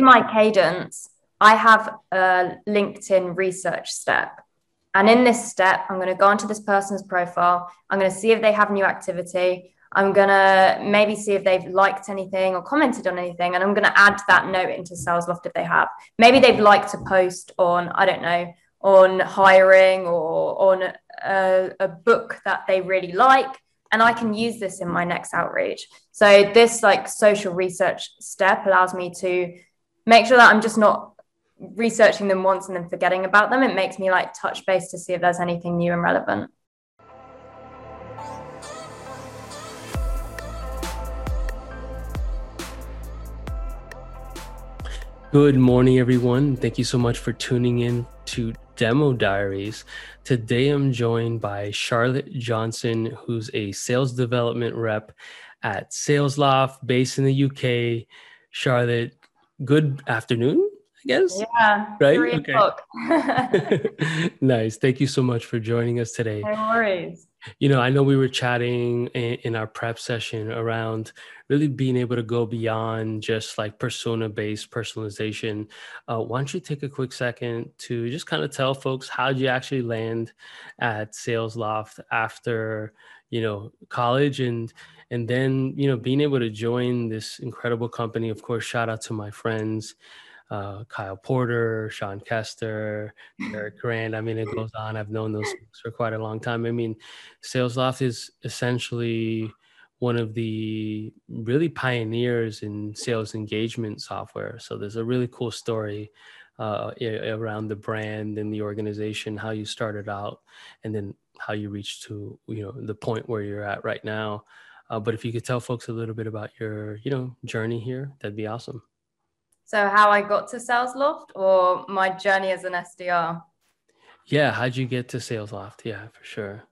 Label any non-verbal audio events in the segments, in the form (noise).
in my cadence, I have a LinkedIn research step. And in this step, I'm going to go onto this person's profile. I'm going to see if they have new activity. I'm going to maybe see if they've liked anything or commented on anything. And I'm going to add that note into SalesLoft if they have. Maybe they've liked a post on, I don't know, on hiring or on a, a book that they really like. And I can use this in my next outreach. So this like social research step allows me to make sure that I'm just not researching them once and then forgetting about them. It makes me like touch base to see if there's anything new and relevant. Good morning, everyone. Thank you so much for tuning in to Demo Diaries. Today, I'm joined by Charlotte Johnson, who's a sales development rep at SalesLoft based in the UK. Charlotte, good afternoon. I guess. Yeah. Right. Okay. (laughs) (laughs) nice. Thank you so much for joining us today. No worries. You know, I know we were chatting in, in our prep session around really being able to go beyond just like persona based personalization. Uh, why don't you take a quick second to just kind of tell folks how did you actually land at SalesLoft after you know college and and then you know being able to join this incredible company. Of course, shout out to my friends uh, Kyle Porter, Sean Kester, Eric (laughs) Grant. I mean, it goes on. I've known those folks for quite a long time. I mean, SalesLoft is essentially one of the really pioneers in sales engagement software. So there's a really cool story uh, around the brand and the organization, how you started out, and then how you reached to you know the point where you're at right now. Uh, but if you could tell folks a little bit about your you know journey here, that'd be awesome. So how I got to SalesLoft or my journey as an SDR? Yeah, how'd you get to SalesLoft? Yeah, for sure.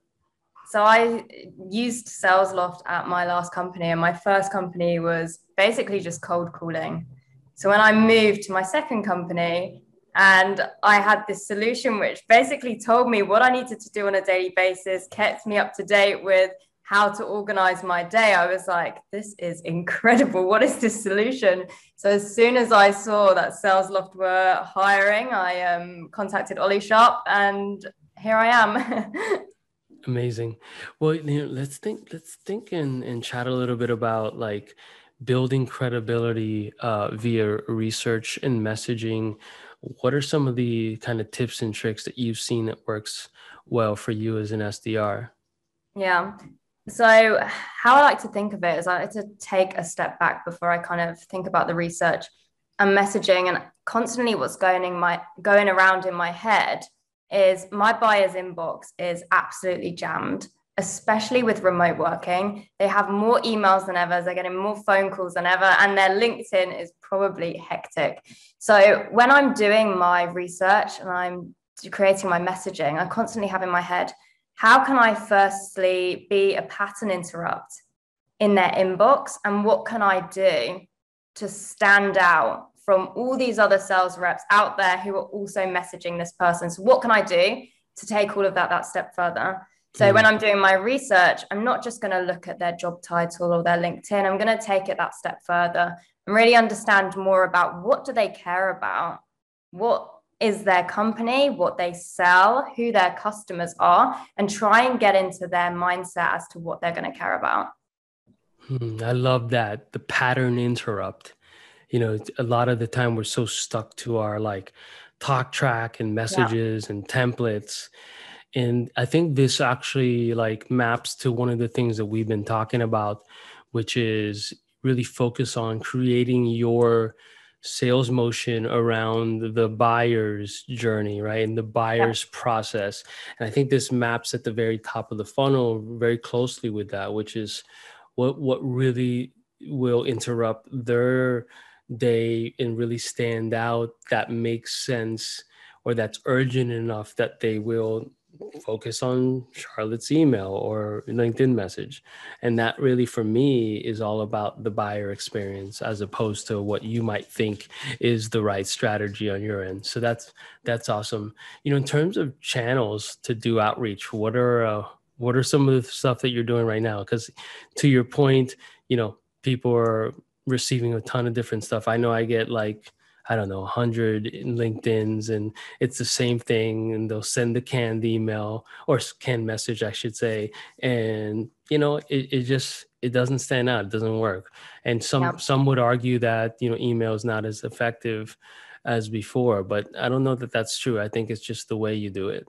So I used SalesLoft at my last company, and my first company was basically just cold calling. So when I moved to my second company, and I had this solution which basically told me what I needed to do on a daily basis, kept me up to date with how to organize my day, I was like, this is incredible. (laughs) What is this solution? So as soon as I saw that SalesLoft were hiring, I um, contacted Ollie Sharp and here I am. (laughs) Amazing. Well, you know, let's think, let's think and, and chat a little bit about like building credibility uh, via research and messaging. What are some of the kind of tips and tricks that you've seen that works well for you as an SDR? Yeah. So, how I like to think of it is I like to take a step back before I kind of think about the research and messaging. And constantly, what's going in my going around in my head is my buyer's inbox is absolutely jammed, especially with remote working. They have more emails than ever. They're getting more phone calls than ever, and their LinkedIn is probably hectic. So, when I'm doing my research and I'm creating my messaging, I constantly have in my head how can I firstly be a pattern interrupt in their inbox? And what can I do to stand out from all these other sales reps out there who are also messaging this person? So, what can I do to take all of that that step further? So, mm. when I'm doing my research, I'm not just going to look at their job title or their LinkedIn. I'm going to take it that step further and really understand more about what do they care about? What is their company, what they sell, who their customers are, and try and get into their mindset as to what they're going to care about. Hmm, I love that. The pattern interrupt. You know, a lot of the time we're so stuck to our like talk track and messages yeah. and templates. And I think this actually like maps to one of the things that we've been talking about, which is really focus on creating your sales motion around the buyer's journey, right? And the buyer's yeah. process. And I think this maps at the very top of the funnel very closely with that, which is what what really will interrupt their day and really stand out that makes sense or that's urgent enough that they will focus on Charlotte's email or LinkedIn message. And that really, for me, is all about the buyer experience as opposed to what you might think is the right strategy on your end. So that's that's awesome. You know, in terms of channels to do outreach, what are uh, what are some of the stuff that you're doing right now? Because to your point, you know, people are receiving a ton of different stuff. I know I get like I don't know, 100 LinkedIn's and it's the same thing. And they'll send the canned email or canned message, I should say. And, you know, it, it just, it doesn't stand out. It doesn't work. And some, some would argue that, you know, email is not as effective as before, but I don't know that that's true. I think it's just the way you do it.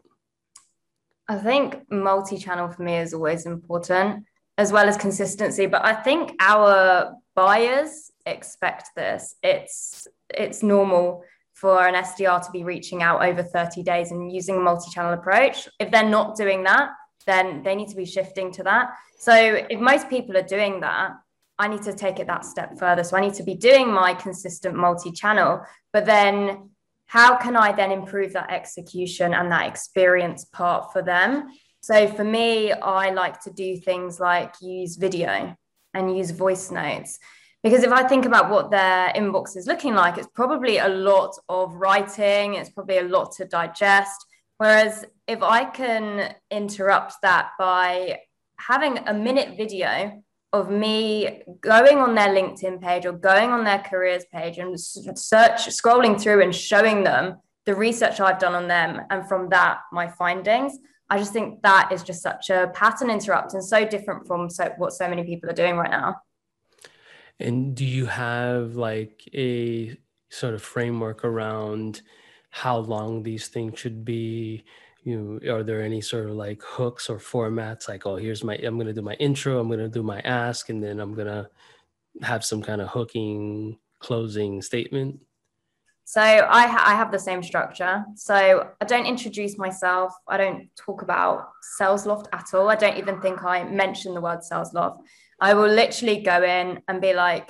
I think multi channel for me is always important as well as consistency. But I think our buyers expect this. It's it's normal for an SDR to be reaching out over 30 days and using a multi-channel approach. If they're not doing that, then they need to be shifting to that. So if most people are doing that, I need to take it that step further. So I need to be doing my consistent multi-channel, but then how can I then improve that execution and that experience part for them? So for me, I like to do things like use video and use voice notes. Because if I think about what their inbox is looking like, it's probably a lot of writing, it's probably a lot to digest. Whereas if I can interrupt that by having a minute video of me going on their LinkedIn page or going on their careers page and search, scrolling through and showing them the research I've done on them, and from that, my findings, I just think that is just such a pattern interrupt and so different from so, what so many people are doing right now. And do you have like a sort of framework around how long these things should be? You know, are there any sort of like hooks or formats like, oh, here's my, I'm going to do my intro, I'm going to do my ask, and then I'm going to have some kind of hooking closing statement? So I, ha- I have the same structure. So I don't introduce myself. I don't talk about SalesLoft at all. I don't even think I mention the word SalesLoft. I will literally go in and be like,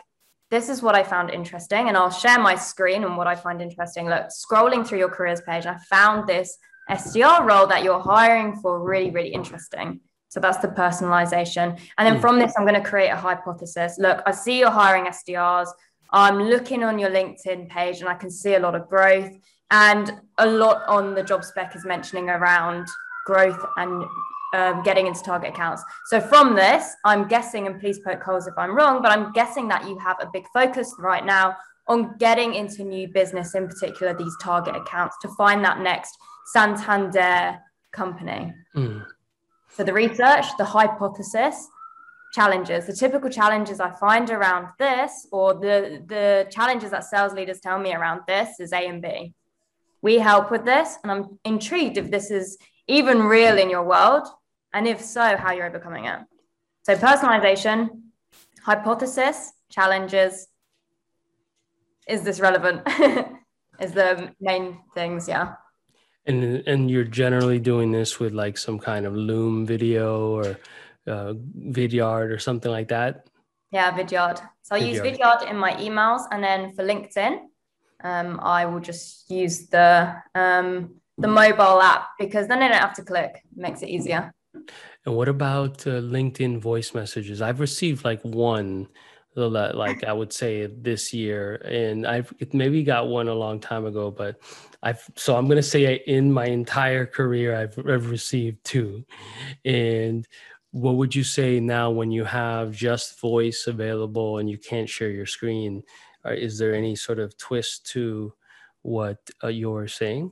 this is what I found interesting. And I'll share my screen and what I find interesting. Look, scrolling through your careers page, I found this SDR role that you're hiring for really, really interesting. So that's the personalization. And then hmm. from this, I'm going to create a hypothesis. Look, I see you're hiring SDRs. I'm looking on your LinkedIn page and I can see a lot of growth and a lot on the job spec is mentioning around growth and um, getting into target accounts. So from this, I'm guessing, and please poke holes if I'm wrong, but I'm guessing that you have a big focus right now on getting into new business, in particular these target accounts, to find that next Santander company. Mm. So the research, the hypothesis, challenges the typical challenges i find around this or the the challenges that sales leaders tell me around this is a and b we help with this and i'm intrigued if this is even real in your world and if so how you're overcoming it so personalization hypothesis challenges is this relevant (laughs) is the main things yeah and and you're generally doing this with like some kind of loom video or uh, Vidyard or something like that? Yeah, Vidyard. So I Vidyard. use Vidyard in my emails, and then for LinkedIn, um, I will just use the um, the mobile app because then I don't have to click. It makes it easier. And what about uh, LinkedIn voice messages? I've received like one, like I would say this year, and I've maybe got one a long time ago, but I've so I'm gonna say in my entire career I've, I've received two, and what would you say now when you have just voice available and you can't share your screen? Uh, is there any sort of twist to what uh, you're saying?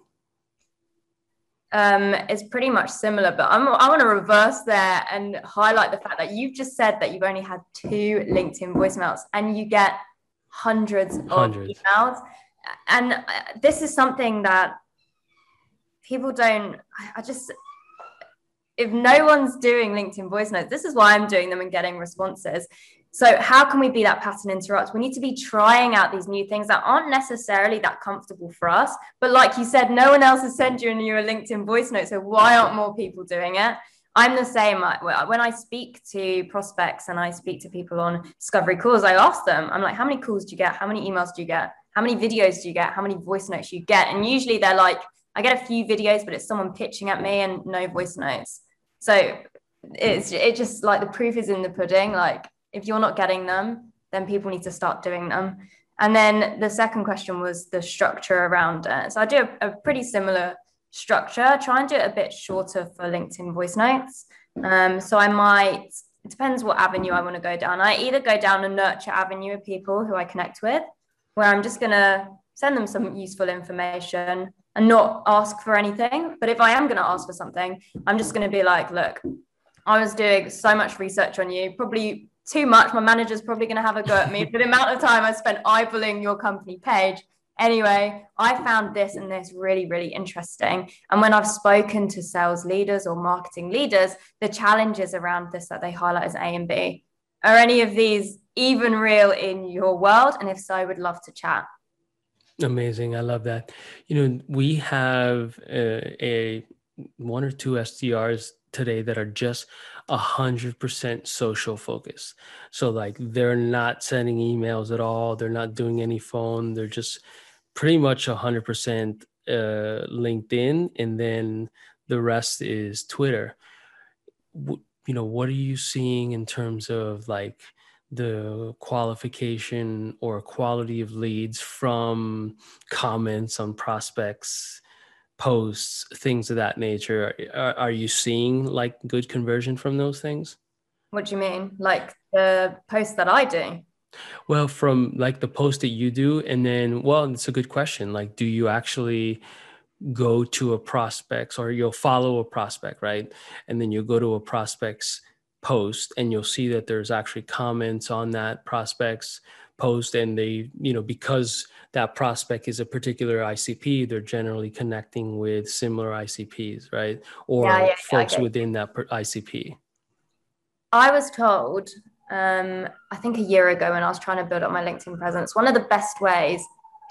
Um, it's pretty much similar, but I'm, I want to reverse there and highlight the fact that you've just said that you've only had two LinkedIn voicemails and you get hundreds, hundreds. of emails. And uh, this is something that people don't, I just, if no one's doing LinkedIn voice notes, this is why I'm doing them and getting responses. So, how can we be that pattern interrupt? We need to be trying out these new things that aren't necessarily that comfortable for us. But, like you said, no one else has sent you you a LinkedIn voice note. So, why aren't more people doing it? I'm the same. When I speak to prospects and I speak to people on discovery calls, I ask them, I'm like, how many calls do you get? How many emails do you get? How many videos do you get? How many voice notes you get? And usually they're like, I get a few videos, but it's someone pitching at me and no voice notes. So it's it just like the proof is in the pudding. Like if you're not getting them, then people need to start doing them. And then the second question was the structure around it. So I do a, a pretty similar structure. Try and do it a bit shorter for LinkedIn voice notes. Um, so I might. It depends what avenue I want to go down. I either go down a nurture avenue of people who I connect with, where I'm just gonna send them some useful information and not ask for anything. But if I am going to ask for something, I'm just going to be like, look, I was doing so much research on you, probably too much. My manager's probably going to have a go at me for the amount of time I spent eyeballing your company page. Anyway, I found this and this really, really interesting. And when I've spoken to sales leaders or marketing leaders, the challenges around this that they highlight as A and B. Are any of these even real in your world? And if so, I would love to chat. Amazing. I love that. You know, we have a, a one or two SDRs today that are just a hundred percent social focus. So like they're not sending emails at all. They're not doing any phone. They're just pretty much a hundred percent uh, LinkedIn, and then the rest is Twitter. W- you know, what are you seeing in terms of like the qualification or quality of leads from comments on prospects? Posts, things of that nature. Are, are you seeing like good conversion from those things? What do you mean? Like the posts that I do? Well, from like the post that you do, and then, well, it's a good question. Like, do you actually go to a prospect's or you'll follow a prospect, right? And then you go to a prospect's post and you'll see that there's actually comments on that prospect's post and they you know because that prospect is a particular icp they're generally connecting with similar icps right? Or yeah, yeah, folks yeah, within that icp i was told um, i think a year ago when i was trying to build up my linkedin presence one of the best ways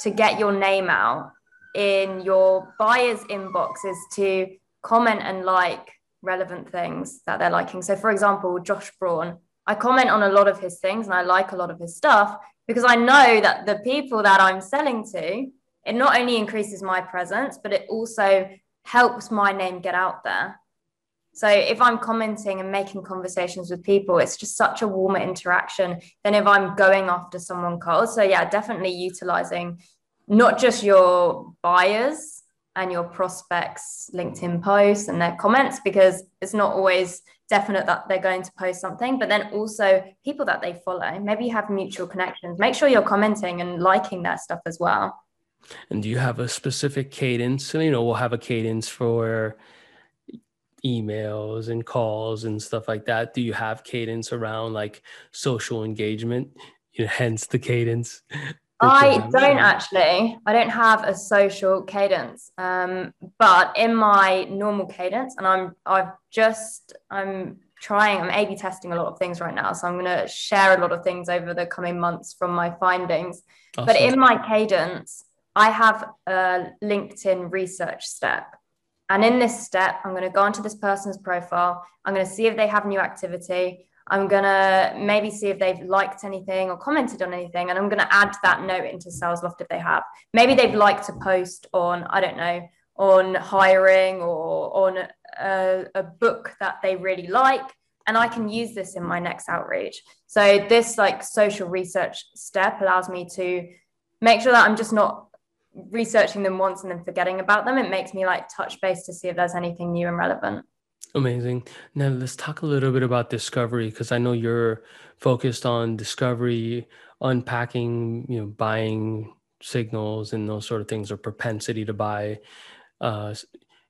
to get your name out in your buyer's inbox is to comment and like relevant things that they're liking. So for example josh braun I comment on a lot of his things and I like a lot of his stuff because I know that the people that I'm selling to, it not only increases my presence, but it also helps my name get out there. So if I'm commenting and making conversations with people, it's just such a warmer interaction than if I'm going after someone cold. So yeah, definitely utilizing not just your buyers and your prospects LinkedIn posts and their comments because it's not always definite that they're going to post something, but then also people that they follow. Maybe you have mutual connections. Make sure you're commenting and liking their stuff as well. And do you have a specific cadence? So you know, we'll have a cadence for emails and calls and stuff like that. Do you have cadence around like social engagement? You know, hence the cadence. (laughs) I don't actually. I don't have a social cadence, um, but in my normal cadence, and I'm I've just I'm trying. I'm A/B testing a lot of things right now, so I'm going to share a lot of things over the coming months from my findings. Awesome. But in my cadence, I have a LinkedIn research step, and in this step, I'm going to go onto this person's profile. I'm going to see if they have new activity. I'm to maybe see if they've liked anything or commented on anything. And I'm to add that note into SalesLoft if they have. Maybe they've liked a post on, I don't know, on hiring or on a, a book that they really like. And I can use this in my next outreach. So this like social research step allows me to make sure that I'm just not researching them once and then forgetting about them. It makes me like touch base to see if there's anything new and relevant. Amazing. Now let's talk a little bit about discovery because I know you're focused on discovery, unpacking, you know, buying signals and those sort of things, or propensity to buy, uh,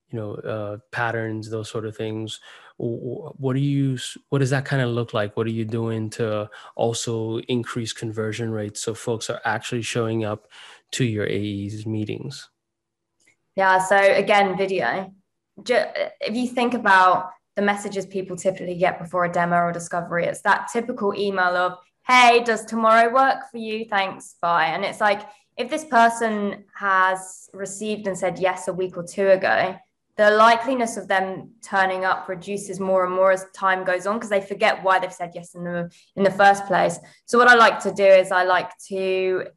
you know, uh, patterns, those sort of things. What do you? What does that kind of look like? What are you doing to also increase conversion rates so folks are actually showing up to your AE's meetings? Yeah. So again, video if you think about the messages people typically get before a demo or discovery, it's that typical email of, hey, does tomorrow work for you? Thanks, bye. And it's like, if this person has received and said yes a week or two ago, the likeliness of them turning up reduces more and more as time goes on because they forget why they've said yes in the in the first place. So what I like to do is I like to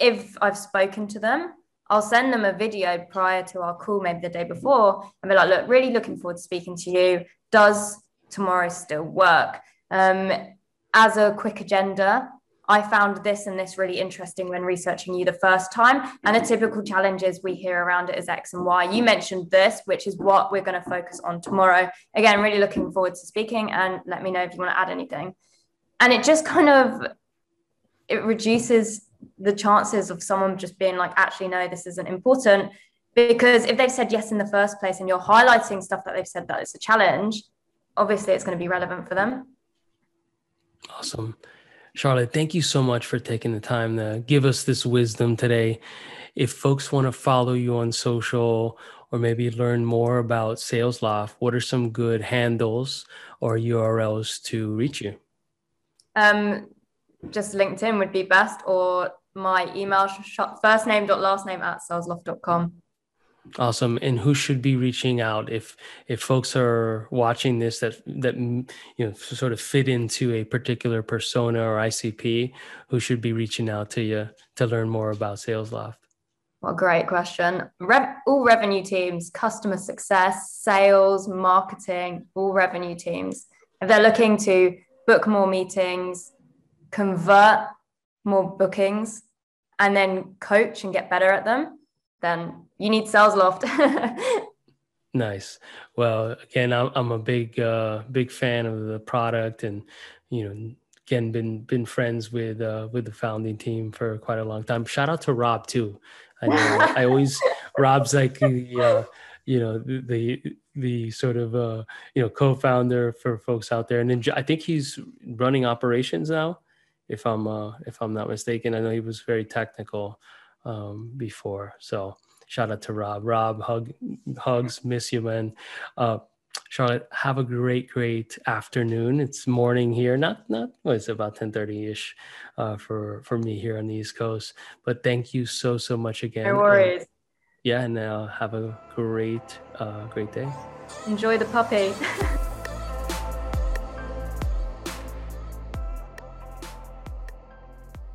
if I've spoken to them, I'll send them a video prior to our call, maybe the day before, and be like, look, really looking forward to speaking to you. Does tomorrow still work? Um, as a quick agenda, I found this and this really interesting when researching you the first time. And the typical challenges we hear around it is X and Y. You mentioned this, which is what we're going to focus on tomorrow. Again, really looking forward to speaking and let me know if you want to add anything. And it just kind of it reduces the chances of someone just being like, actually, no, this isn't important. Because if they've said yes in the first place and you're highlighting stuff that they've said that it's a challenge, obviously it's going to be relevant for them. Awesome. Charlotte, thank you so much for taking the time to give us this wisdom today. If folks want to follow you on social or maybe learn more about Sales SalesLoft, what are some good handles or URLs to reach you? Um, just LinkedIn would be best, or my email, first name dot last name at salesloft.com. Awesome. And who should be reaching out if if folks are watching this that that you know sort of fit into a particular persona or ICP, who should be reaching out to you to learn more about SalesLoft? Well, great question. Re- all revenue teams, customer success, sales, marketing, all revenue teams. If they're looking to book more meetings, convert more bookings, and then coach and get better at them, then you need SalesLoft. (laughs) nice. Well, again, I'm, I'm a big, uh, big fan of the product and, you know, again, been, been friends with, uh, with the founding team for quite a long time. Shout out to Rob too. I know (laughs) I always Rob's like the uh, you know the, the the sort of uh, you know co-founder for folks out there, and then I think he's running operations now, if I'm uh, if I'm not mistaken. I know he was very technical um, before, so shout out to Rob. Rob, hug hugs, miss you, man. Uh, Charlotte, have a great, great afternoon. It's morning here, not not well, it's about 10 30 ish uh, for for me here on the East Coast. But thank you so so much again. No worries. And, yeah, and uh, have a great uh, great day. Enjoy the puppy. (laughs)